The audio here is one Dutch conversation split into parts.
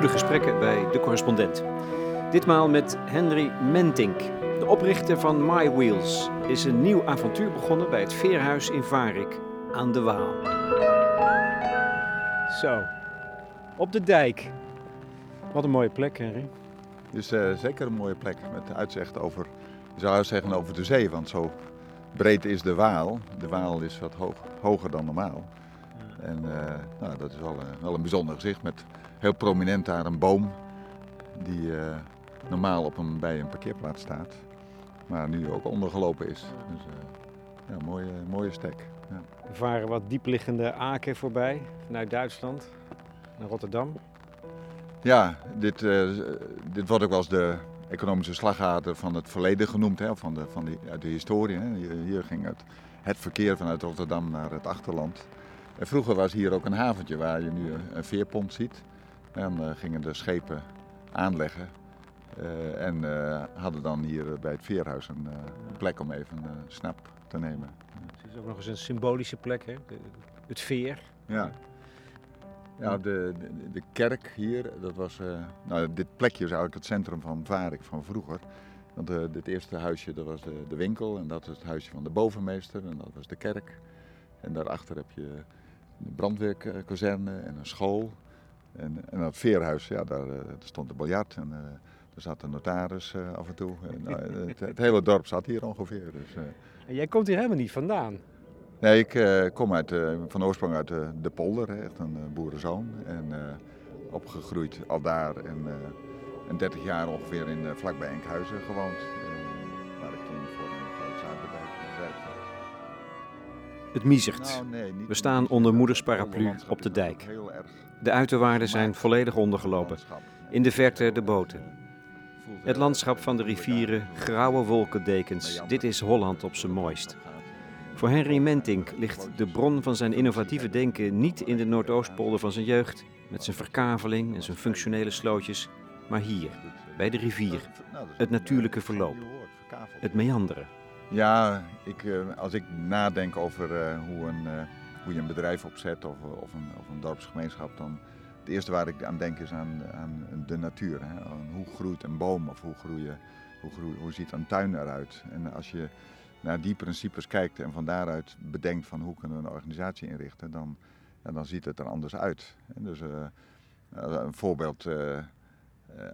goede gesprekken bij de correspondent. Ditmaal met Henry Mentink. De oprichter van My Wheels is een nieuw avontuur begonnen bij het Veerhuis in Varik aan de Waal. Zo, op de dijk. Wat een mooie plek, Henry. Het is uh, zeker een mooie plek met uitzicht over, je zou zeggen over de zee, want zo breed is de Waal. De Waal is wat hoog, hoger dan normaal. En uh, nou, dat is wel, uh, wel, een bijzonder gezicht met heel prominent daar een boom die uh, normaal op een, bij een parkeerplaats staat, maar nu ook ondergelopen is. Dus ja, mooie, mooie stek. Ja. Er varen wat diepliggende aken voorbij vanuit Duitsland naar Rotterdam. Ja, dit, dit wordt ook wel eens de economische slagader van het verleden genoemd, hè, van, de, van die, uit de historie. Hè. Hier, hier ging het, het verkeer vanuit Rotterdam naar het achterland. En vroeger was hier ook een haventje waar je nu een veerpont ziet. En dan uh, gingen de schepen aanleggen. Uh, en uh, hadden dan hier bij het veerhuis een plek om even een snap te nemen. Het is ook nog eens een symbolische plek, hè? De, het veer. Ja. Ja, de, de, de, kerk hier, dat was, nou, dit plekje is eigenlijk het centrum van Varik van vroeger. Want dit eerste huisje, dat was de, de winkel en dat is het huisje van de bovenmeester en dat was de kerk. En daarachter heb je een brandweerkazerne en een school. En, en dat veerhuis, ja, daar, daar stond de biljart en er zat een notaris uh, af en toe. En, het, het, hele dorp zat hier ongeveer. Dus, en jij komt hier helemaal niet vandaan? Nee, ik kom uit, van oorsprong uit de, de polder, echt een boerenzoon. En opgegroeid al daar en, en 30 jaar ongeveer in, vlakbij Enkhuizen gewoond. Het miezert. We staan onder moeders paraplu op de dijk. De uiterwaarden zijn volledig ondergelopen. In de verte de boten. Het landschap van de rivieren, grauwe wolkendekens. Dit is Holland op zijn mooist. Voor Henry Mentink ligt de bron van zijn innovatieve denken niet in de Noordoostpolder van zijn jeugd, met zijn verkaveling en zijn functionele slootjes, maar hier, bij de rivier. Het natuurlijke verloop. Het meanderen. Ja, ik, als ik nadenk over hoe, een, hoe je een bedrijf opzet of, of, een, of een dorpsgemeenschap, dan het eerste waar ik aan denk is aan, aan de natuur. Hè? Hoe groeit een boom of hoe, groeien, hoe, hoe ziet een tuin eruit? En als je naar die principes kijkt en van daaruit bedenkt van hoe kunnen we een organisatie inrichten, dan, dan ziet het er anders uit. Dus een voorbeeld,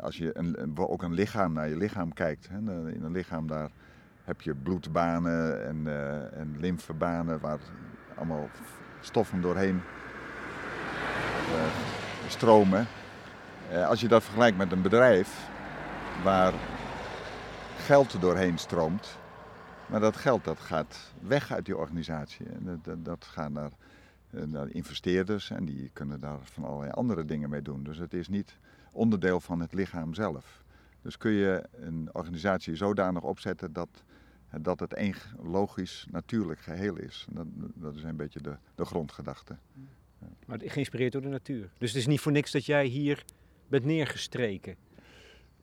als je een, ook een lichaam naar je lichaam kijkt. Hè? In een lichaam daar heb je bloedbanen en, uh, en lymfebanen waar allemaal stoffen doorheen uh, stromen. Uh, als je dat vergelijkt met een bedrijf waar geld doorheen stroomt, maar dat geld dat gaat weg uit die organisatie. Dat, dat, dat gaat naar, naar investeerders en die kunnen daar van allerlei andere dingen mee doen. Dus het is niet onderdeel van het lichaam zelf. Dus kun je een organisatie zodanig opzetten dat, dat het één logisch, natuurlijk geheel is. Dat, dat is een beetje de, de grondgedachte. Maar geïnspireerd door de natuur. Dus het is niet voor niks dat jij hier bent neergestreken.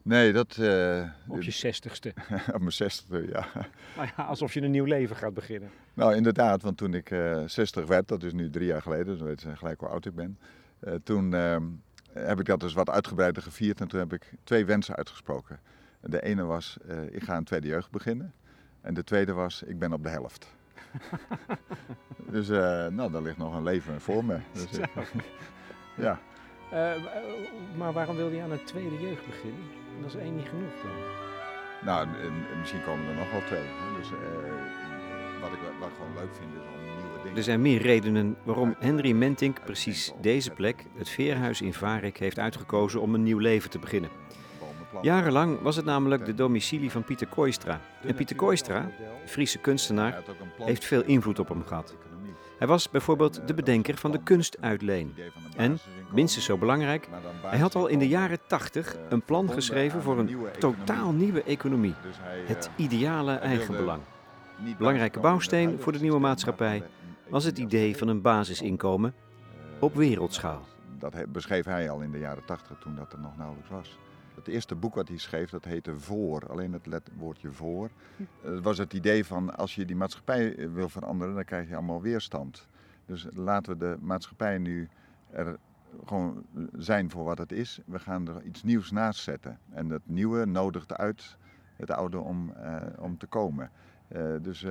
Nee, dat... Uh, op je zestigste. op mijn zestigste, ja. Nou ja. Alsof je een nieuw leven gaat beginnen. Nou, inderdaad, want toen ik uh, 60 werd, dat is nu drie jaar geleden, zo weet je gelijk hoe oud ik ben. Uh, toen ehm, heb ik dat dus wat uitgebreider gevierd en toen heb ik twee wensen uitgesproken. De ene was, ik ga een tweede jeugd beginnen. En de tweede was, ik ben op de helft. dus uh, nou, daar ligt nog een leven voor me. Dus, uh, ja. maar waarom wilde je aan een tweede jeugd beginnen? Dat is één niet genoeg dan. Nou, misschien komen er nog wel twee. Dus wat, ik, wat ik gewoon leuk vind is om nieuwe dingen... Er zijn meer redenen waarom Henry Mentink precies deze plek, het Veerhuis in Varik, heeft uitgekozen om een nieuw leven te beginnen. Jarenlang was het namelijk de domicilie van Pieter Kooistra. En Pieter Kooistra, Friese kunstenaar, heeft veel invloed op hem gehad. Hij was bijvoorbeeld de bedenker van de kunstuitleen. En, minstens zo belangrijk, hij had al in de jaren 80 een plan geschreven voor een totaal nieuwe economie. Het ideale eigenbelang. Belangrijke bouwsteen voor de nieuwe maatschappij was het idee van een basisinkomen op wereldschaal. Dat beschreef hij al in de jaren 80 toen dat er nog nauwelijks was. Het eerste boek wat hij schreef, dat heette Voor, alleen het woordje voor. Het was het idee van als je die maatschappij wil veranderen, dan krijg je allemaal weerstand. Dus laten we de maatschappij nu er gewoon zijn voor wat het is. We gaan er iets nieuws naast zetten. En het nieuwe nodigt uit het oude om, om te komen. dus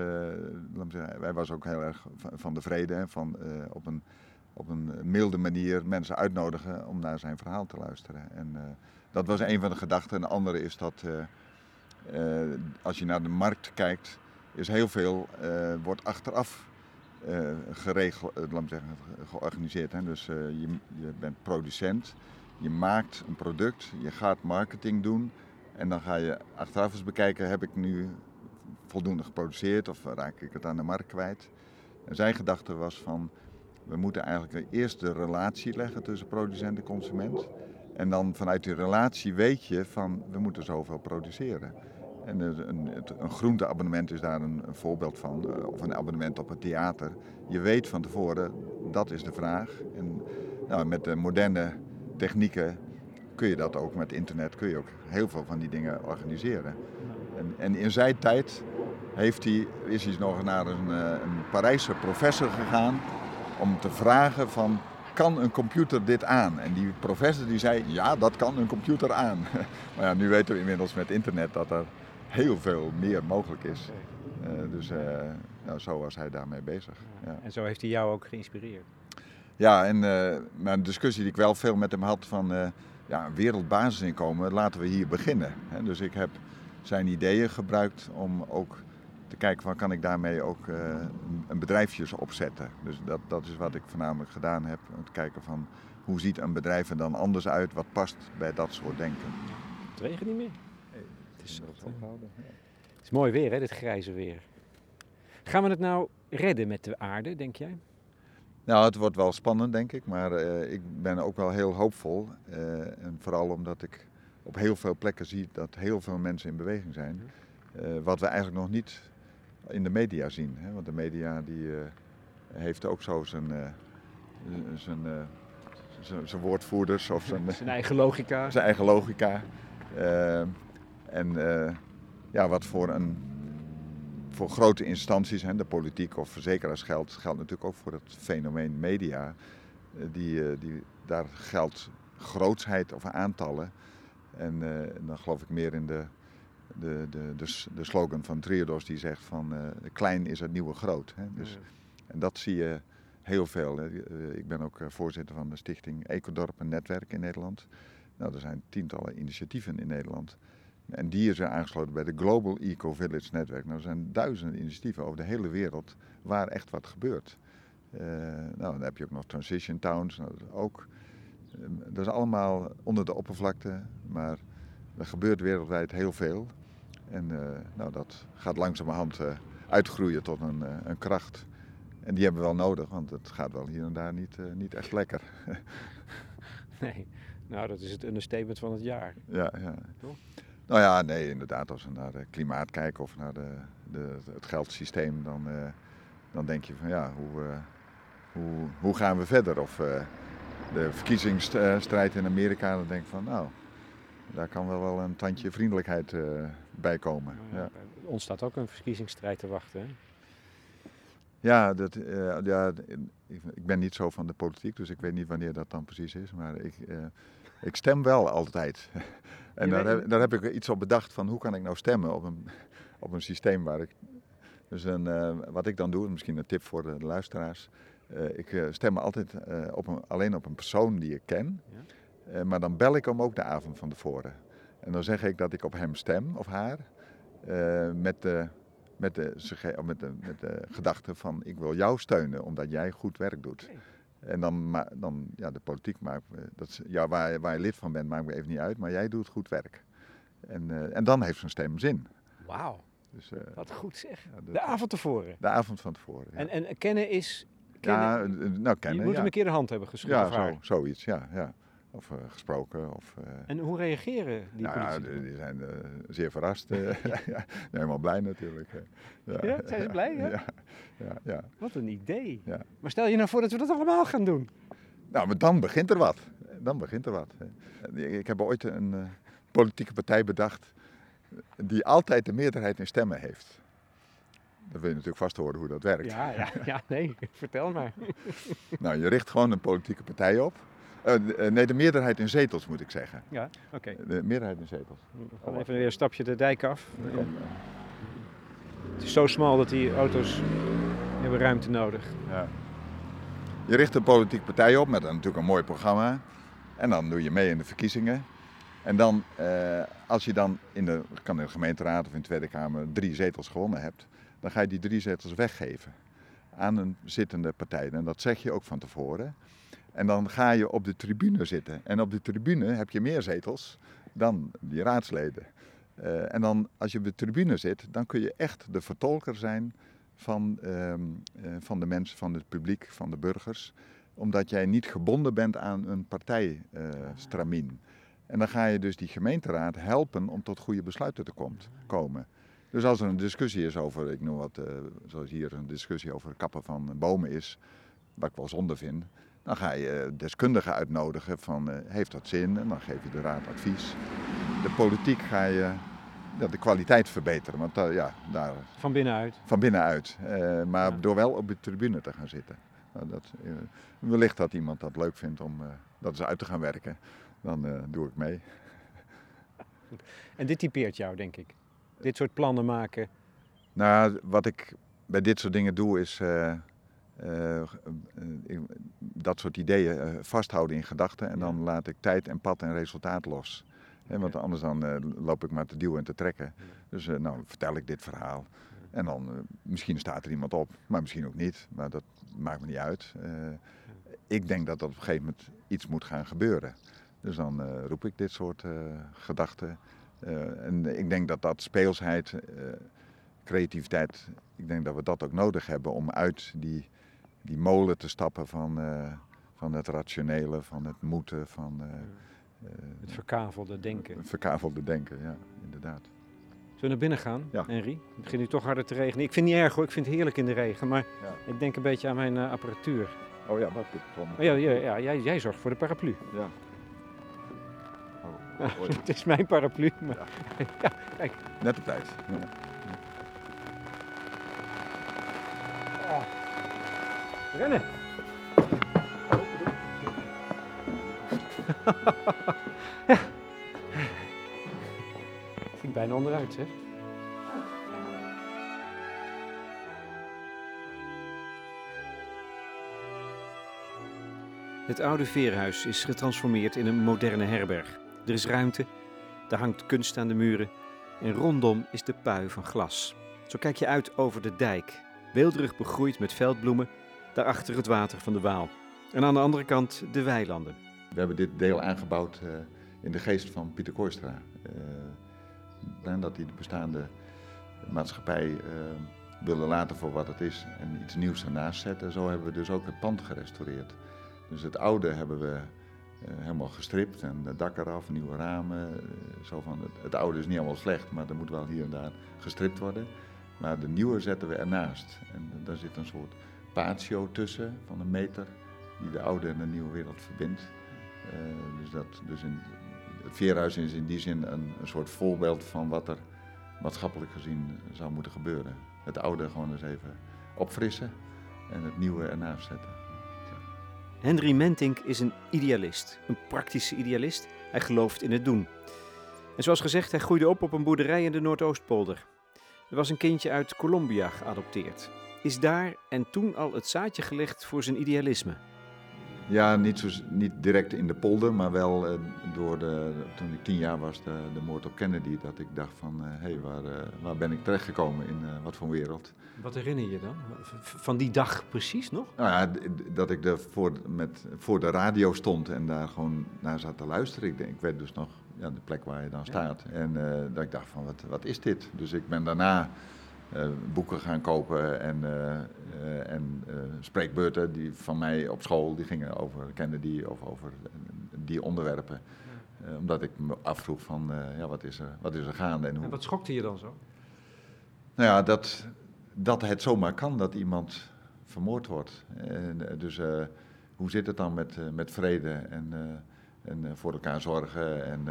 wij was ook heel erg van de vrede, van op een op een milde manier mensen uitnodigen om naar zijn verhaal te luisteren. En dat was een van de gedachten. Een andere is dat uh, uh, als je naar de markt kijkt, is heel veel wordt achteraf geregeld, laat zeggen, georganiseerd. Hè? Dus je, je bent producent, je maakt een product, je gaat marketing doen en dan ga je achteraf eens bekijken, heb ik nu voldoende geproduceerd of raak ik het aan de markt kwijt? En zijn gedachte was van, we moeten eigenlijk eerst de relatie leggen tussen producent en consument. En dan vanuit die relatie weet je van we moeten zoveel produceren. En een, een groenteabonnement is daar een, voorbeeld van, eh, of een abonnement op het theater. Je weet van tevoren, dat is de vraag. En nou, met de moderne technieken kun je dat ook, met internet kun je ook heel veel van die dingen organiseren. En, en in zijn tijd heeft hij, is hij nog naar een, eh, een Parijse professor gegaan om te vragen van kan een computer dit aan? En die professor die zei ja, dat kan een computer aan. maar ja, nu weten we inmiddels met internet dat er heel veel meer mogelijk is. Uh, dus uh, nou, zo was hij daarmee bezig. Ja. En zo heeft hij jou ook geïnspireerd? Ja, en uh, een discussie die ik wel veel met hem had van ja, wereldbasisinkomen, laten we hier beginnen. Dus ik heb zijn ideeën gebruikt om ook te kijken van kan ik daarmee ook uh, een bedrijfjes opzetten. Dus dat, dat is wat ik voornamelijk gedaan heb. Om te kijken van hoe ziet een bedrijf er dan anders uit, wat past bij dat soort denken. Het regent niet meer. het, is ophouden, ja. het is mooi weer hè, dit grijze weer. Gaan we het nou redden met de aarde, denk jij? Nou, het wordt wel spannend, denk ik. Maar uh, ik ben ook wel heel hoopvol. Uh, en vooral omdat ik op heel veel plekken zie dat heel veel mensen in beweging zijn. Uh, wat we eigenlijk nog niet in de media zien. Hè? Want de media die, uh, heeft ook zo zijn, uh, zijn, uh, zijn, zijn, woordvoerders of zijn, zijn eigen logica. Zijn eigen logica. en ja, wat voor, een, voor grote instanties, hè, de politiek of verzekeraars geldt, geldt natuurlijk ook voor het fenomeen media. die, die, daar geldt grootsheid of aantallen. En dan geloof ik meer in de de, de, de, de slogan van Triodos die zegt van uh, klein is het nieuwe groot. Hè? Dus, En dat zie je heel veel. Hè? Eh, ik ben ook eh, voorzitter van de stichting Ecodorp een netwerk in Nederland. Nou, er zijn tientallen initiatieven in Nederland. En die zijn aangesloten bij de Global Eco Village Netwerk. Nou, er zijn duizenden initiatieven over de hele wereld waar echt wat gebeurt. Uh, nou, dan heb je ook nog Transition Towns. Nou, dat, ook, dat is allemaal onder de oppervlakte, maar er gebeurt wereldwijd heel veel. En uh, nou, dat gaat langzamerhand uh, uitgroeien tot een, uh, een, kracht. En die hebben we wel nodig, want het gaat wel hier en daar niet, niet echt lekker. nee, nou dat is het understatement van het jaar. Ja, ja. Toch? Nou ja, nee, inderdaad. Als we naar het klimaat kijken of naar de, de, het geldsysteem, dan, dan denk je van ja, hoe, hoe, hoe gaan we verder? Of de verkiezingsstrijd in Amerika, dan denk ik van nou, daar kan wel wel een tandje vriendelijkheid uh, bij komen. Ja, ja. Ons staat ook een verkiezingsstrijd te wachten. Hè? Ja, dat, uh, ja, ik ben niet zo van de politiek, dus ik weet niet wanneer dat dan precies is. Maar ik, uh, ik stem wel altijd. en daar heb, daar heb, ik iets op bedacht van hoe kan ik nou stemmen op een, op een systeem waar ik... Dus een, wat ik dan doe, misschien een tip voor de luisteraars. ik stem altijd op een, alleen op een persoon die ik ken. Ja? Uh, maar dan bel ik hem ook de avond van tevoren. En dan zeg ik dat ik op hem stem of haar. Uh, met, de, met, de, met, de, met de gedachte van ik wil jou steunen omdat jij goed werk doet. En dan, dan ja, de politiek maakt dat, ja, waar, waar je lid van bent, maakt me even niet uit, maar jij doet goed werk. En, uh, en dan heeft zijn stem zin. Wauw. Dus, uh, Wat goed zeg. Ja, de, de, avond tevoren. De avond van tevoren. Ja. En, en kennen is. Kennen, ja, nou kennen. Je moet hem een keer de hand hebben geschud. Ja, zo, zoiets, ja. ja of uh, gesproken. Of, uh, en hoe reageren die nou? Ja, die zijn uh, zeer verrast. ja, helemaal blij natuurlijk. Ja. ja. zijn ze blij? Hè? Ja, ja, ja. Wat een idee. Maar stel je nou voor dat we dat allemaal gaan doen. Nou, maar dan begint er wat. Dan begint er wat. Ik heb ooit een politieke partij bedacht die altijd de meerderheid in stemmen heeft. Dan wil je natuurlijk vast horen hoe dat werkt. Ja, ja, ja nee, vertel maar. nou, je richt gewoon een politieke partij op nee, de meerderheid in zetels moet ik zeggen. Ja, oké. De meerderheid in zetels. We gaan even weer een stapje de dijk af. Het is zo smal dat die auto's hebben ruimte nodig. Ja. Je richt een politieke partij op met natuurlijk een mooi programma. En dan doe je mee in de verkiezingen. En dan, eh, als je dan in de, kan in de gemeenteraad of in de Tweede Kamer drie zetels gewonnen hebt, dan ga je die drie zetels weggeven aan een zittende partij. En dat zeg je ook van tevoren. En dan ga je op de tribune zitten. En op de tribune heb je meer zetels dan die raadsleden. Uh, en dan, als je op de tribune zit, dan kun je echt de vertolker zijn van, uh, van de mensen, van het publiek, van de burgers. Omdat jij niet gebonden bent aan een partijstramien. Uh, en dan ga je dus die gemeenteraad helpen om tot goede besluiten te komt, komen. Dus als er een discussie is over, ik noem wat, zoals hier een discussie over kappen van bomen is, wat ik wel zonde vind, dan ga je deskundigen uitnodigen van uh, heeft dat zin en dan geef je de raad advies. De politiek ga je ja, de kwaliteit verbeteren, want uh, ja, daar... Van binnenuit? Van binnenuit, maar ja. door wel op de tribune te gaan zitten. Nou, dat, wellicht dat iemand dat leuk vindt om dat eens uit te gaan werken, dan doe ik mee. En dit typeert jou, denk ik? dit soort plannen maken? Nou, wat ik bij dit soort dingen doe is dat soort ideeën vasthouden in gedachten en dan laat ik tijd en pad en resultaat los. Want anders dan loop ik maar te duwen en te trekken. Dus nou vertel ik dit verhaal. En dan misschien staat er iemand op, maar misschien ook niet. Maar dat maakt me niet uit. ik denk dat er op een gegeven moment iets moet gaan gebeuren. Dus dan roep ik dit soort gedachten. En ik denk dat dat speelsheid, creativiteit, ik denk dat we dat ook nodig hebben om uit die, die molen te stappen van, uh, van het rationele, van het moeten, van... het verkavelde denken. Het verkavelde denken, ja, inderdaad. Zullen we naar binnen gaan, ja. Henry? Het begint nu toch harder te regenen. Ik vind het niet erg hoor, ik vind het heerlijk in de regen, maar ja. ik denk een beetje aan mijn apparatuur. Oh ja, wat dit oh, ja, ja, jij, jij zorgt voor de paraplu. Ja. het is mijn paraplu. Maar... Ja. ja. kijk. Net op tijd. Rennen! ja. Ik bijna onderuit, zeg. Het oude veerhuis is getransformeerd in een moderne herberg. Er is ruimte, er hangt kunst aan de muren en rondom is de pui van glas. Zo kijk je uit over de dijk, weelderig begroeid met veldbloemen, daarachter het water van de Waal. En aan de andere kant de weilanden. We hebben dit deel aangebouwd uh, in de geest van Pieter Kooistra. Uh, dat hij de bestaande maatschappij uh, wilde laten voor wat het is en iets nieuws ernaast zetten. Zo hebben we dus ook het pand gerestaureerd. Dus het oude hebben we helemaal gestript en het dak eraf, nieuwe ramen. Zo van het, het, oude is niet allemaal slecht, maar er moet wel hier en daar gestript worden. Maar de nieuwe zetten we ernaast. En daar zit een soort patio tussen van een meter die de oude en de nieuwe wereld verbindt. Uh, dus dat, dus in, het veerhuis is in die zin een, een soort voorbeeld van wat er maatschappelijk gezien zou moeten gebeuren. Het oude gewoon eens even opfrissen en het nieuwe ernaast zetten. Henry Mentink is een idealist, een praktische idealist. Hij gelooft in het doen. En zoals gezegd, hij groeide op op een boerderij in de Noordoostpolder. Er was een kindje uit Colombia geadopteerd. Is daar en toen al het zaadje gelegd voor zijn idealisme? Ja, niet, zo, niet direct in de polder, maar wel uh, door de, toen ik tien jaar was, de, de moord op Kennedy, dat ik dacht van, hé, uh, hey, waar, uh, waar ben ik terechtgekomen in wat voor wereld? Wat herinner je dan? Van die dag precies nog? Nou ja, dat ik er voor, met, voor de radio stond en daar gewoon naar zat te luisteren. Ik, denk, ik weet dus nog ja, de plek waar je dan staat. Ja. En dat ik dacht van, wat, wat is dit? Dus ik ben daarna uh, boeken gaan kopen en, uh, uh, en spreekbeurten die van mij op school die gingen over Kennedy of over die onderwerpen. omdat ik me afvroeg van ja, wat, is er, wat is er gaande en hoe. En wat schokte je dan zo? Nou ja, dat, dat het zomaar kan dat iemand vermoord wordt. En, dus hoe zit het dan met, met vrede en, en voor elkaar zorgen en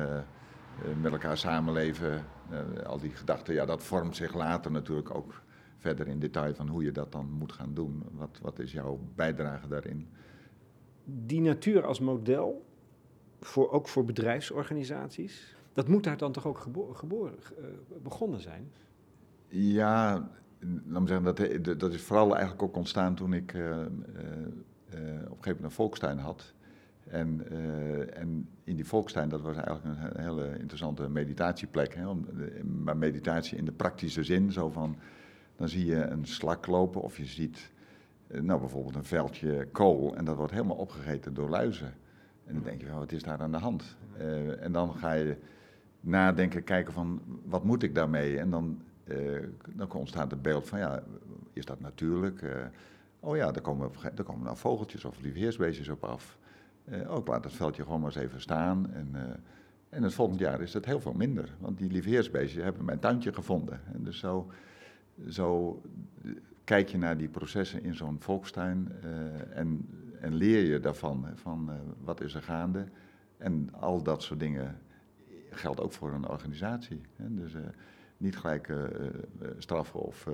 met elkaar samenleven? Uh, al die gedachten, ja, dat vormt zich later natuurlijk ook verder in detail van hoe je dat dan moet gaan doen. Wat, wat is jouw bijdrage daarin? die natuur als model, voor, ook voor bedrijfsorganisaties, dat moet daar dan toch ook geboren, uh, begonnen zijn? Ja, laat me zeggen, dat, dat is vooral eigenlijk ook ontstaan toen ik uh, uh, op een gegeven moment een volkstuin had. En, uh, en in die volkstuin, dat was eigenlijk een hele interessante meditatieplek. Hè? Maar meditatie in de praktische zin, zo van, dan zie je een slak lopen of je ziet nou, bijvoorbeeld een veldje kool en dat wordt helemaal opgegeten door luizen. En dan denk je, wat is daar aan de hand? Uh, en dan ga je nadenken, kijken van, wat moet ik daarmee? En dan, dan ontstaat het beeld van, ja, is dat natuurlijk? Oh ja, daar komen, daar komen nou vogeltjes of liefheersbeestjes op af. Oh, ik laat het veldje gewoon maar eens even staan. En, en het volgend jaar is het heel veel minder. Want die liefheersbeestjes hebben mijn tuintje gevonden. En dus zo, zo kijk je naar die processen in zo'n volkstuin en, en, leer je daarvan, van wat is er gaande. En al dat soort dingen geldt ook voor een organisatie. Hè? Dus niet gelijk straffen of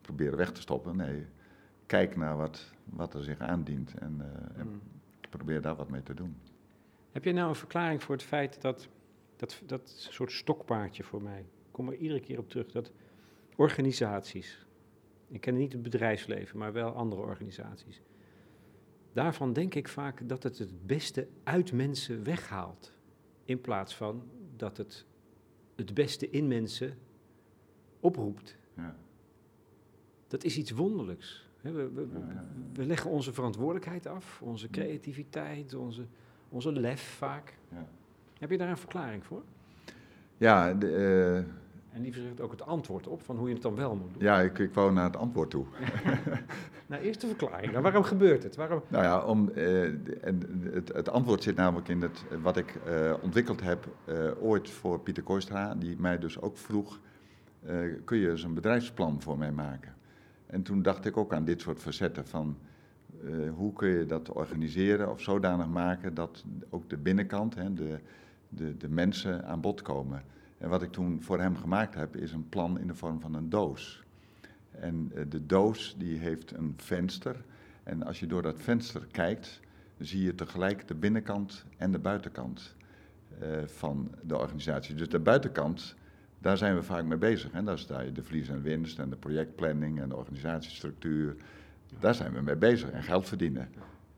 proberen weg te stoppen. Nee, kijk naar wat, wat er zich aandient en, en mm. Probeer daar wat mee te doen. Heb je nou een verklaring voor het feit dat dat, dat soort stokpaardje voor mij, ik kom er iedere keer op terug, dat organisaties, ik ken niet het bedrijfsleven, maar wel andere organisaties. Daarvan denk ik vaak dat het het beste uit mensen weghaalt. In plaats van dat het het beste in mensen oproept. Ja. Dat is iets wonderlijks. We, we, we, leggen onze verantwoordelijkheid af, onze creativiteit, onze, onze lef vaak. Ja. Heb je daar een verklaring voor? Ja, de, uh en die verzegt ook het antwoord op van hoe je het dan wel moet doen. Ja, ik, ik wou naar het antwoord toe. nou, eerst de verklaring. Nou, waarom gebeurt het? Waarom... Nou ja, om, uh, het, het, antwoord zit namelijk in het, wat ik uh, ontwikkeld heb ooit voor Pieter Kooistra, die mij dus ook vroeg, kun je eens een bedrijfsplan voor mij maken? En toen dacht ik ook aan dit soort facetten van, hoe kun je dat organiseren of zodanig maken dat ook de binnenkant, hè, de, de, de mensen aan bod komen. En wat ik toen voor hem gemaakt heb, is een plan in de vorm van een doos. En eh, de doos die heeft een venster. En als je door dat venster kijkt, zie je tegelijk de binnenkant en de buitenkant uh, van de organisatie. Dus de buitenkant, daar zijn we vaak mee bezig. Hè? Daar je de verlies en winst en de projectplanning en de organisatiestructuur. Daar zijn we mee bezig en geld verdienen.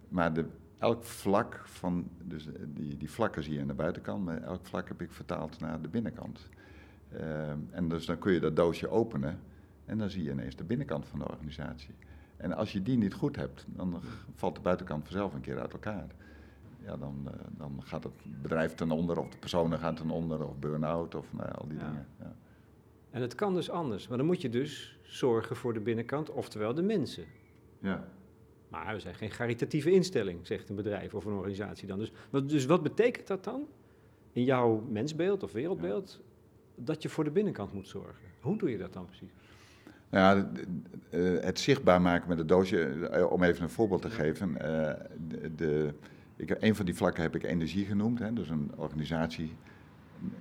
Maar de elk vlak van, dus die, die vlakken zie je aan de buitenkant, maar elk vlak heb ik vertaald naar de binnenkant. Uh, en dus dan kun je dat doosje openen en dan zie je ineens de binnenkant van de organisatie. En als je die niet goed hebt, dan valt de buitenkant vanzelf een keer uit elkaar. Ja, dan, uh, dan gaat het bedrijf ten onder, of de personen gaan ten onder, of burn-out, of nou, al die dingen. Ja. En het kan dus anders, maar dan moet je dus zorgen voor de binnenkant, oftewel de mensen. Ja. Maar we zijn geen caritatieve instelling, zegt een bedrijf of een organisatie dan. Dus wat, dus wat betekent dat dan in jouw mensbeeld of wereldbeeld? Dat je voor de binnenkant moet zorgen. Hoe doe je dat dan precies? Nou ja, eh, het zichtbaar maken met het doosje, eh, om even een voorbeeld te geven. Eh, de, ik, een van die vlakken heb ik energie genoemd. Hè, dus een organisatie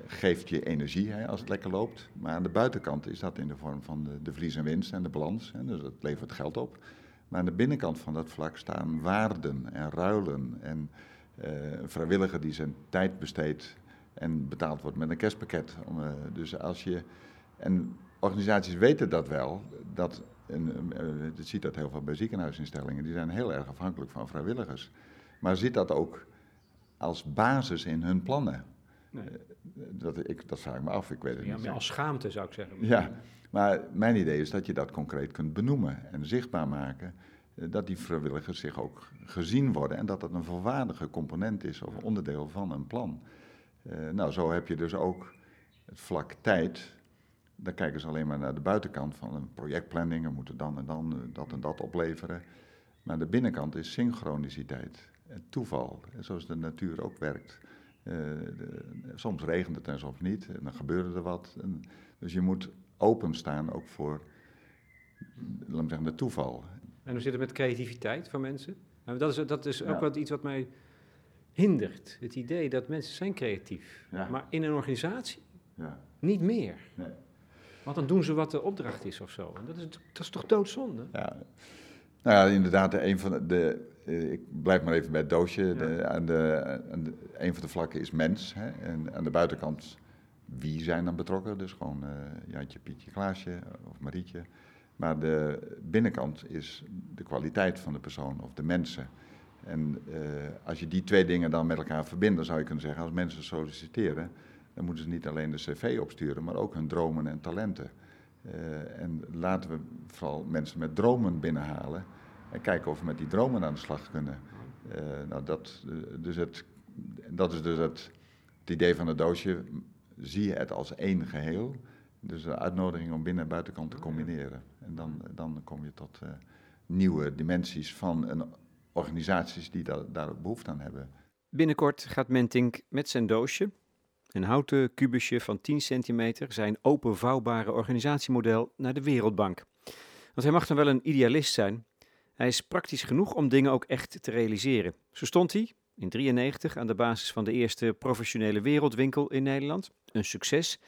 geeft je energie hè, als het lekker loopt. Maar aan de buitenkant is dat in de vorm van de, de en winst en de balans. Hè, dus dat levert geld op. Maar aan de binnenkant van dat vlak staan waarden en ruilen. En uh, een vrijwilliger die zijn tijd besteedt en betaald wordt met een kerstpakket. Uh, dus als je. En organisaties weten dat wel. Dat, en, je ziet dat heel veel bij ziekenhuisinstellingen. Die zijn heel erg afhankelijk van vrijwilligers. Maar zit dat ook als basis in hun plannen? Nee. dat, ik, dat vraag ik me af, ik weet het ja, niet. als schaamte zou ik zeggen. Ja, maar mijn idee is dat je dat concreet kunt benoemen en zichtbaar maken. Eh, dat die vrijwilligers zich ook gezien worden en dat dat een volwaardige component is of onderdeel van een plan. Uh, nou, zo heb je dus ook het vlak tijd. Dan kijken ze alleen maar naar de buitenkant van een projectplanning. We moeten dan en dan eh, dat en dat opleveren. Maar de binnenkant is synchroniciteit. Toeval, zoals de natuur ook werkt. Uh, de, soms regent het en soms niet. En dan gebeurde er wat. En, dus je moet openstaan ook voor laat zeggen, de toeval. En hoe zit het met creativiteit van mensen? Nou, dat is, dat is ook wat, iets wat mij hindert. Het idee dat mensen zijn creatief. Ja. Maar in een organisatie ja. niet meer. Nee. Want dan doen ze wat de opdracht is of zo. En dat is, dat is toch doodzonde? Ja. Nou ja, inderdaad, een van de, ik blijf maar even bij het doosje. De, aan de, aan de, een van de vlakken is mens. Hè, en aan de buitenkant wie zijn dan betrokken. Dus gewoon uh, Jantje, Pietje, Klaasje of Marietje. Maar de binnenkant is de kwaliteit van de persoon of de mensen. En uh, als je die twee dingen dan met elkaar verbindt, dan zou je kunnen zeggen, als mensen solliciteren, dan moeten ze niet alleen de cv opsturen, maar ook hun dromen en talenten. Uh, en laten we vooral mensen met dromen binnenhalen en kijken of we met die dromen aan de slag kunnen. Uh, nou, dat, dus het, dat is dus het, het idee van het doosje. Zie je het als één geheel. Dus de uitnodiging om binnen- en buitenkant te combineren. En dan, dan kom je tot uh, nieuwe dimensies van een organisaties die daar, daar ook behoefte aan hebben. Binnenkort gaat Mentink met zijn doosje, een houten kubusje van 10 centimeter, zijn openvouwbare organisatiemodel naar de Wereldbank. Want hij mag dan wel een idealist zijn. Hij is praktisch genoeg om dingen ook echt te realiseren. Zo stond hij in 93 aan de basis van de eerste professionele wereldwinkel in Nederland. Een succes.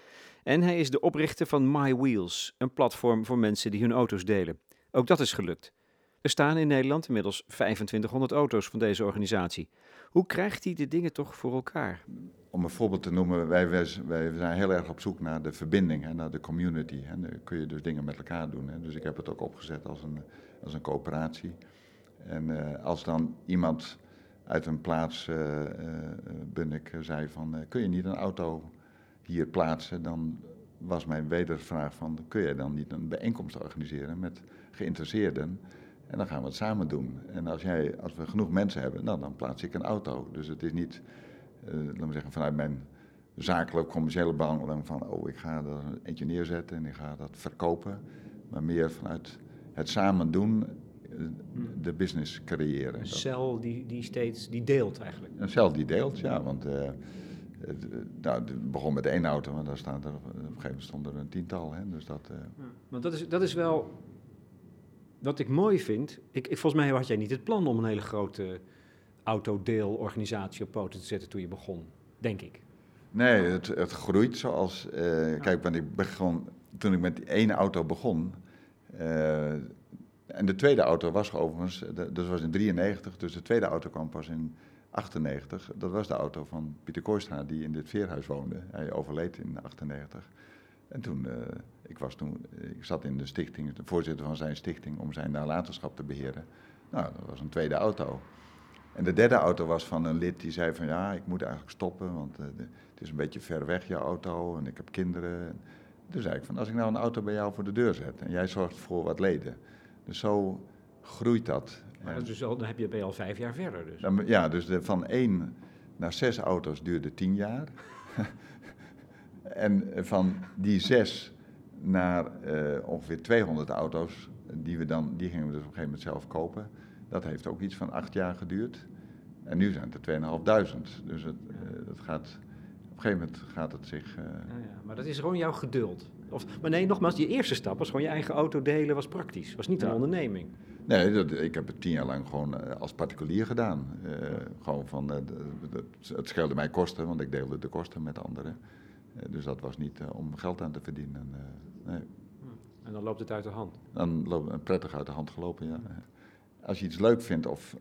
En hij is de oprichter van My Wheels, een platform voor mensen die hun auto's delen. Ook dat is gelukt. Er staan in Nederland inmiddels 2500 auto's van deze organisatie. Hoe krijgt hij de dingen toch voor elkaar? Om een voorbeeld te noemen, wij, wij, zijn heel erg op zoek naar de verbinding, hè, naar de community. En dan kun je dus dingen met elkaar doen. Hè. Dus ik heb het ook opgezet als een, als een coöperatie. En uh, als dan iemand uit een plaats, uh, uh, zei van, kun je niet een auto hier plaatsen? Dan was mijn wedervraag van, kun je dan niet een bijeenkomst organiseren met geïnteresseerden? En dan gaan we het samen doen. En als, jij, als we genoeg mensen hebben, nou, dan plaats ik een auto. Dus het is niet, laten we zeggen, vanuit mijn zakelijk commerciële belang van, oh, ik ga er eentje neerzetten en ik ga dat verkopen. Maar meer vanuit het samen doen, uh, de business creëren. Een cel die, die steeds, die deelt eigenlijk. Een cel die deelt, ja, want... Uh, nou, het begon met één auto, maar daar staan er, op een gegeven moment stonden er een tiental. Hè, dus dat, ja, want dat is, dat is wel wat ik mooi vind, ik, ik, volgens mij had jij niet het plan om een hele grote autodeelorganisatie op poten te zetten toen je begon, denk ik. Nee, het, het groeit zoals. Uh, Kijk, want ik begon, toen ik met één auto begon. Uh, en de tweede auto was overigens, dat dus was in 93, dus de tweede auto kwam pas in 98. Dat was de auto van Pieter Kooistra, die in dit veerhuis woonde. Hij overleed in 98. En toen, uh, ik, was toen, ik zat in de stichting, de voorzitter van zijn stichting, om zijn nalatenschap te beheren. Nou, dat was een tweede auto. En de derde auto was van een lid die zei van ja, ik moet eigenlijk stoppen, want het is een beetje ver weg, je auto, en ik heb kinderen. Zei ik van, als ik nou een auto bij jou voor de deur zet en jij zorgt voor wat leden. Dus zo groeit dat. Maar dus al, dan heb je, ben je al vijf jaar verder dus. Dan, ja, dus de, van één naar zes auto's duurde tien jaar. En van die zes naar uh, ongeveer 200 auto's, die, we dan, die gingen we dus op een gegeven moment zelf kopen. Dat heeft ook iets van acht jaar geduurd. En nu zijn het er 2.500. Dus het, uh, dat gaat, gegeven moment gaat het zich... Uh... Ja, ja. Maar dat is gewoon jouw geduld. Of, maar nee, nogmaals, die eerste stap was gewoon je eigen auto delen, was praktisch. Was niet een onderneming. Nee, dat, ik heb het tien jaar lang gewoon uh, als particulier gedaan. Uh, gewoon van, uh, het scheelde mij kosten, want ik deelde de kosten met anderen. dus dat was niet om geld aan te verdienen. nee. En dan loopt het uit de hand? Dan loopt het prettig uit de hand gelopen, ja. Als je iets leuk vindt of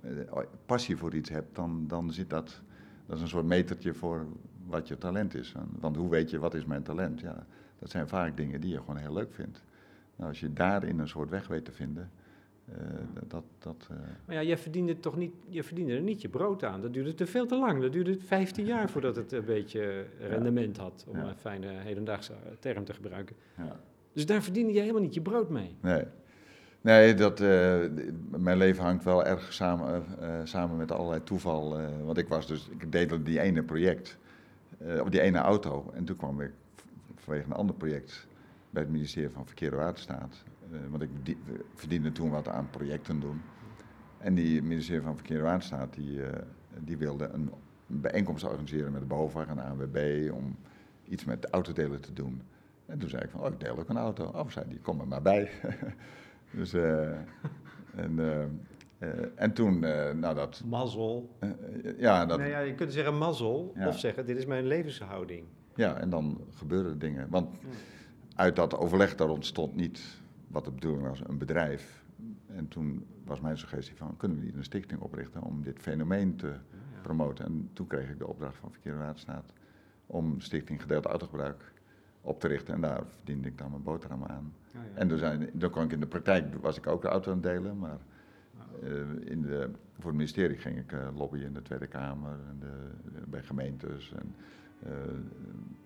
passie voor iets hebt, dan, dan zit dat... Dat is een soort metertje voor wat je talent is. Want hoe weet je, wat is mijn talent? Ja, dat zijn vaak dingen die je gewoon heel leuk vindt. Nou, als je daarin een soort weg weet te vinden, uh, dat... dat uh... Maar ja, jij verdiende, toch niet, je verdiende er niet je brood aan. Dat duurde te veel te lang. Dat duurde 15 jaar voordat het een beetje rendement had, om ja. een fijne hedendaagse term te gebruiken. Ja. Dus daar verdiende je helemaal niet je brood mee. Nee. Nee, dat, uh, mijn leven hangt wel erg samen, samen met allerlei toeval. want ik was dus, ik deed die ene project, of die ene auto. En toen kwam ik vanwege een ander project bij het ministerie van Verkeer en Waterstaat. Uh, want ik die, verdiende toen wat aan projecten doen. En die ministerie van Verkeer en Waterstaat die, uh, die wilde een, een bijeenkomst organiseren met de BOVAG en de ANWB om iets met de autodelen te doen. En toen zei ik van, oh, ik deel ook een auto. Oh, zei die, kom er maar bij. dus, uh, en, en toen, nou dat... Mazzel. ja, dat... Nee, ja, je kunt zeggen mazzel ja. of zeggen, dit is mijn levenshouding. Ja, en dan gebeuren dingen. Want uit dat overleg daar ontstond niet wat de bedoeling was, een bedrijf. en toen was mijn suggestie van, kunnen we niet een stichting oprichten om dit fenomeen te promoten? En toen kreeg ik de opdracht van Verkeer en Waterstaat om Stichting Gedeeld Autogebruik op te richten. En daar verdiende ik dan mijn boterham aan. ja. En dan, zijn, dan kon ik in de praktijk, was ik ook de auto aan het delen, maar in de, voor het ministerie ging ik uh, lobbyen in de Tweede Kamer, en de, bij gemeentes en uh,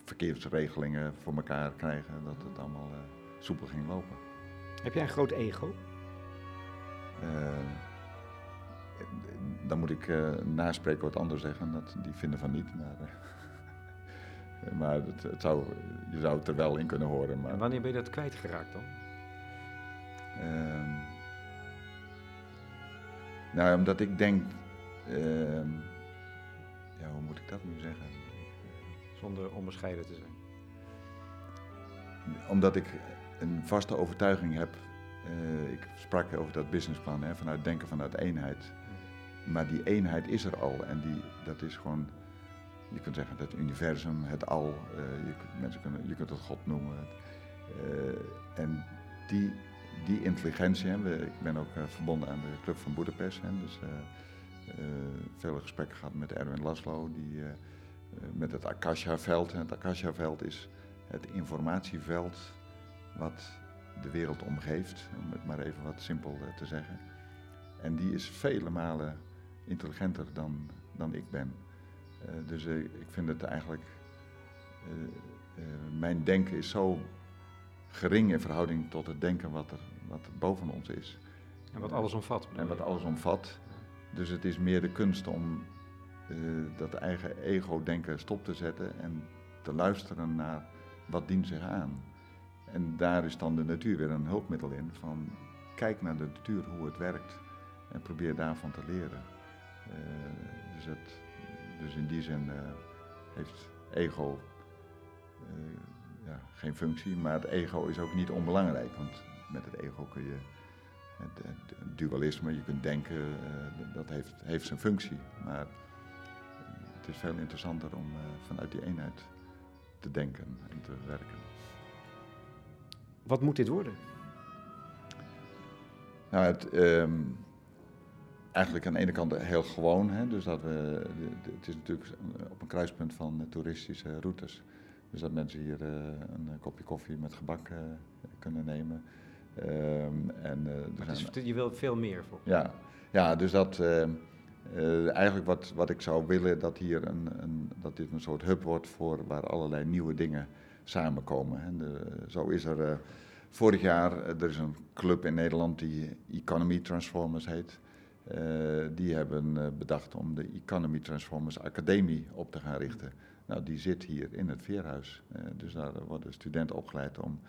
verkeersregelingen voor elkaar krijgen, dat het allemaal soepel ging lopen. Heb jij een groot ego? dan moet ik naspreken wat anderen zeggen, dat, die vinden van niet. Maar, maar het, het, zou, je zou het er wel in kunnen horen. Maar... En wanneer ben je dat kwijtgeraakt dan? Uh, nou, omdat ik denk. Uh, ja, hoe moet ik dat nu zeggen? Zonder onbescheiden te zijn. Omdat ik een vaste overtuiging heb. Uh, ik sprak over dat businessplan, hè, vanuit denken vanuit eenheid. Maar die eenheid is er al en die, dat is gewoon je kunt zeggen het universum, het al, uh, je, mensen kunnen, je kunt het God noemen. Uh, en die, die intelligentie, ik ben ook uh, verbonden aan de Club van Budapest, hè, dus veel gesprekken gehad met Erwin Laszlo, die, met het Akasha-veld. Het Akasha-veld is het informatieveld wat de wereld omgeeft, om het maar even wat simpel te zeggen. En die is vele malen intelligenter dan, dan ik ben. Eh, dus eh, ik vind het eigenlijk. Eh, mijn denken is zo gering in verhouding tot het denken wat er, wat er boven ons is. En wat alles omvat. En wat alles omvat. Dus het is meer de kunst om dat eigen ego-denken stop te zetten en te luisteren naar wat dient zich aan. En daar is dan de natuur weer een hulpmiddel in. Van kijk naar de natuur, hoe het werkt en probeer daarvan te leren. Uh, dus het, dus in die zin uh, heeft ego ja, geen functie, maar het ego is ook niet onbelangrijk. Want met het ego kun je het, het dualisme, je kunt denken, uh, dat heeft, heeft zijn functie. Maar het is veel interessanter om vanuit die eenheid te denken en te werken. Wat moet dit worden? Nou, het, um, eigenlijk aan de ene kant heel gewoon. Hè? Dus dat we, het is natuurlijk op een kruispunt van toeristische routes. Dus dat mensen hier uh, een kopje koffie met gebak uh, kunnen nemen. Um, en, uh, is, je wil veel meer voor. Ja, ja dus dat. eigenlijk wat, wat ik zou willen, dat, hier een, een, dat dit een soort hub wordt voor waar allerlei nieuwe dingen samenkomen. En de, zo is er vorig jaar, er is een club in Nederland die Economy Transformers heet. Die hebben bedacht om de Economy Transformers Academie op te gaan richten. Nou, die zit hier in het Veerhuis. Uh, dus daar worden studenten opgeleid om,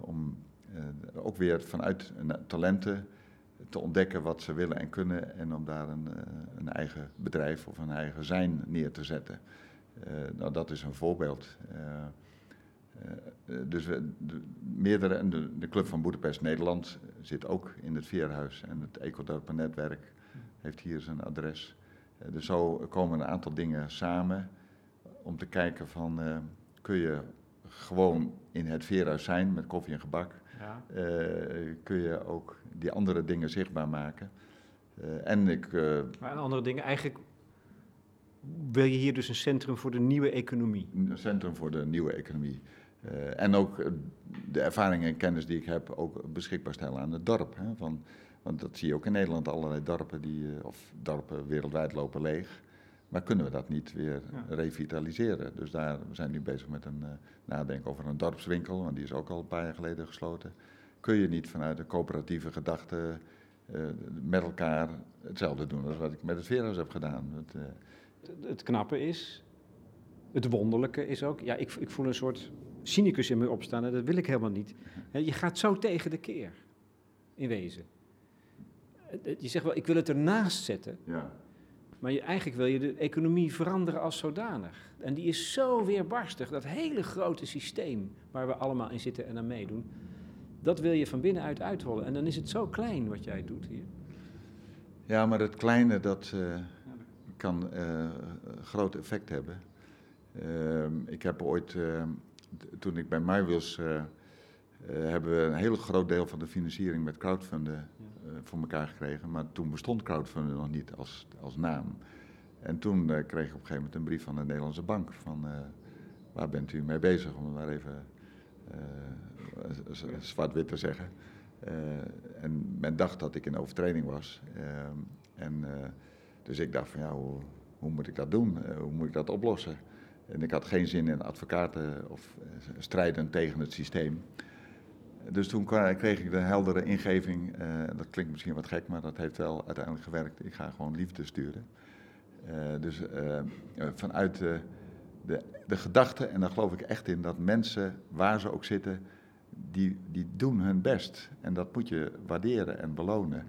om ook weer vanuit talenten te ontdekken wat ze willen en kunnen en om daar een, een eigen bedrijf of een eigen zijn neer te zetten. nou, dat is een voorbeeld. dus we, de, meerdere, de, de Club van Boedapest Nederland zit ook in het Veerhuis en het Ecodorpen-netwerk heeft hier zijn adres. Dus zo komen een aantal dingen samen om te kijken van uh, kun je gewoon in het Veerhuis zijn met koffie en gebak. Ja. Uh, kun je ook die andere dingen zichtbaar maken. en ik, maar andere dingen, eigenlijk wil je hier dus een centrum voor de nieuwe economie? Een centrum voor de nieuwe economie. En ook eh, de ervaringen en kennis die ik heb ook beschikbaar stellen aan het dorp. Hè, van, want dat zie je ook in Nederland, allerlei dorpen, die, of dorpen wereldwijd lopen leeg. Maar kunnen we dat niet weer ja. revitaliseren? Dus daar we zijn nu bezig met een uh, nadenken over een dorpswinkel, want die is ook al een paar jaar geleden gesloten. Kun je niet vanuit de coöperatieve gedachte met elkaar hetzelfde doen als wat ik met het Veerhuis heb gedaan? Het, het knappe is, het wonderlijke is ook, ja, ik, ik voel een soort cynicus in me opstaan en dat wil ik helemaal niet. Je gaat zo tegen de keer, in wezen. Je zegt wel, ik wil het ernaast zetten. Ja. Maar je, eigenlijk wil je de economie veranderen als zodanig. En die is zo weerbarstig, dat hele grote systeem waar we allemaal in zitten en aan meedoen. Dat wil je van binnenuit uithollen. En dan is het zo klein wat jij doet hier. Ja, maar het kleine dat uh, kan uh, groot effect hebben. Uh, ik heb ooit, ehm, toen ik bij MyWills uh, hebben we een heel groot deel van de financiering met crowdfunden voor elkaar gekregen. Maar toen bestond crowdfunding nog niet als, als naam. En toen kreeg ik op een gegeven moment een brief van de Nederlandse Bank van waar bent u mee bezig, om het maar even zwart-wit te zeggen. en men dacht dat ik in overtreding was. En, dus ik dacht van ja, hoe, hoe moet ik dat doen? hoe moet ik dat oplossen? En ik had geen zin in advocaten of eh, strijden tegen het systeem. Dus toen kreeg ik de heldere ingeving, uh, dat klinkt misschien wat gek, maar dat heeft wel uiteindelijk gewerkt. Ik ga gewoon liefde sturen. Uh, dus uh, vanuit de, de, de gedachte, en daar geloof ik echt in, dat mensen, waar ze ook zitten, die, die doen hun best. En dat moet je waarderen en belonen.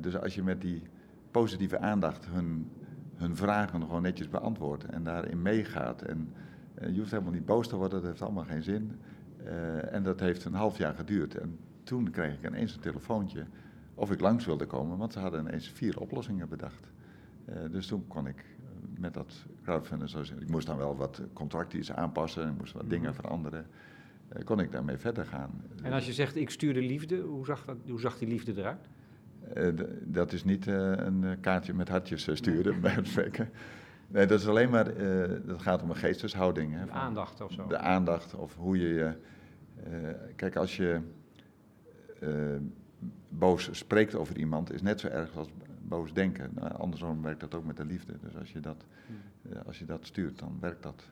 dus als je met die positieve aandacht hun hun vragen gewoon netjes beantwoordt en daarin meegaat. En je hoeft helemaal niet boos te worden, dat heeft allemaal geen zin. Uh, en dat heeft een half jaar geduurd. En toen kreeg ik ineens een telefoontje of ik langs wilde komen, want ze hadden ineens vier oplossingen bedacht. Uh, dus toen kon ik met dat crowdfunding, zoals, ik moest dan wel wat contracten aanpassen, ik moest wat dingen mhm. veranderen. kon ik daarmee verder gaan. En als je zegt ik stuurde liefde, hoe zag, dat, hoe zag die liefde eruit? Dat is niet een eh, kaartje met hartjes sturen, bij het spreken. Nee, dat is alleen maar, dat gaat om een geesteshouding. Hè, de aandacht of zo. De aandacht of hoe je je... kijk, als je boos spreekt over iemand, is net zo erg als boos denken. Nou, andersom werkt dat ook met de liefde. Dus als je dat, hmm. als je dat stuurt, dan werkt dat.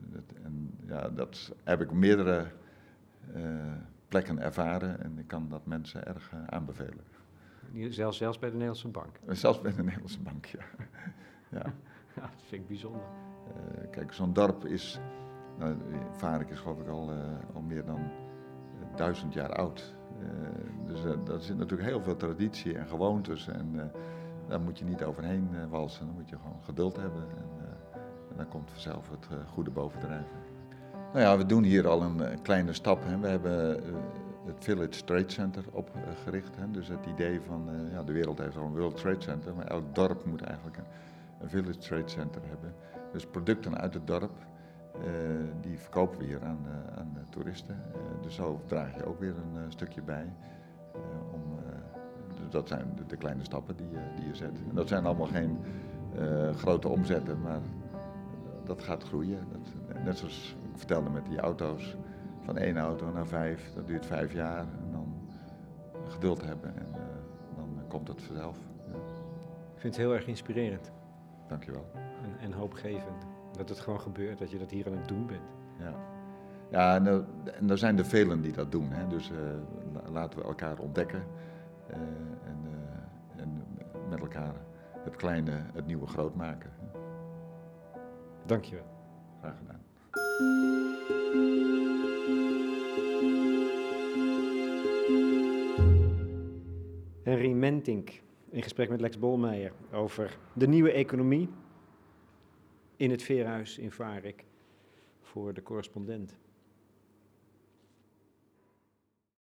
dat en ja, dat heb ik meerdere plekken ervaren en ik kan dat mensen erg aanbevelen. Zelfs, zelfs bij de Nederlandse bank? Zelfs bij de Nederlandse bank, ja. Ja. ja dat vind ik bijzonder. Uh, kijk, zo'n dorp is, nou, Varik is geloof ik al, uh, al meer dan uh, duizend jaar oud. dus daar zit natuurlijk heel veel traditie en gewoontes en daar moet je niet overheen walsen. Dan moet je gewoon geduld hebben en, en dan komt vanzelf het goede bovendrijven. Nou ja, we doen hier al een kleine stap. Hè. We hebben het Village Trade Center opgericht. Hè. Dus het idee van, ja, de wereld heeft al een World Trade Center, maar elk dorp moet eigenlijk een, een Village Trade Center hebben. Dus producten uit het dorp, uh, die verkopen we hier aan, uh, aan toeristen. dus zo draag je ook weer een stukje bij. om, dus dat zijn de, kleine stappen die, die je zet. En dat zijn allemaal geen grote omzetten, maar dat gaat groeien. Dat, net zoals ik vertelde met die auto's van één auto naar vijf. Dat duurt vijf jaar. En dan geduld hebben en dan komt het vanzelf. Ja. Ik vind het heel erg inspirerend. Dankjewel. En, en hoopgevend. Dat het gewoon gebeurt, dat je dat hier aan het doen bent. Ja, ja en, er, en er zijn er velen die dat doen. Hè. Dus uh, laten we elkaar ontdekken. Uh, en, en met elkaar het kleine, het nieuwe groot maken. Dankjewel. Graag gedaan. Henry Mentink in gesprek met Lex Bolmeijer over de nieuwe economie in het Veerhuis in Varik voor de correspondent.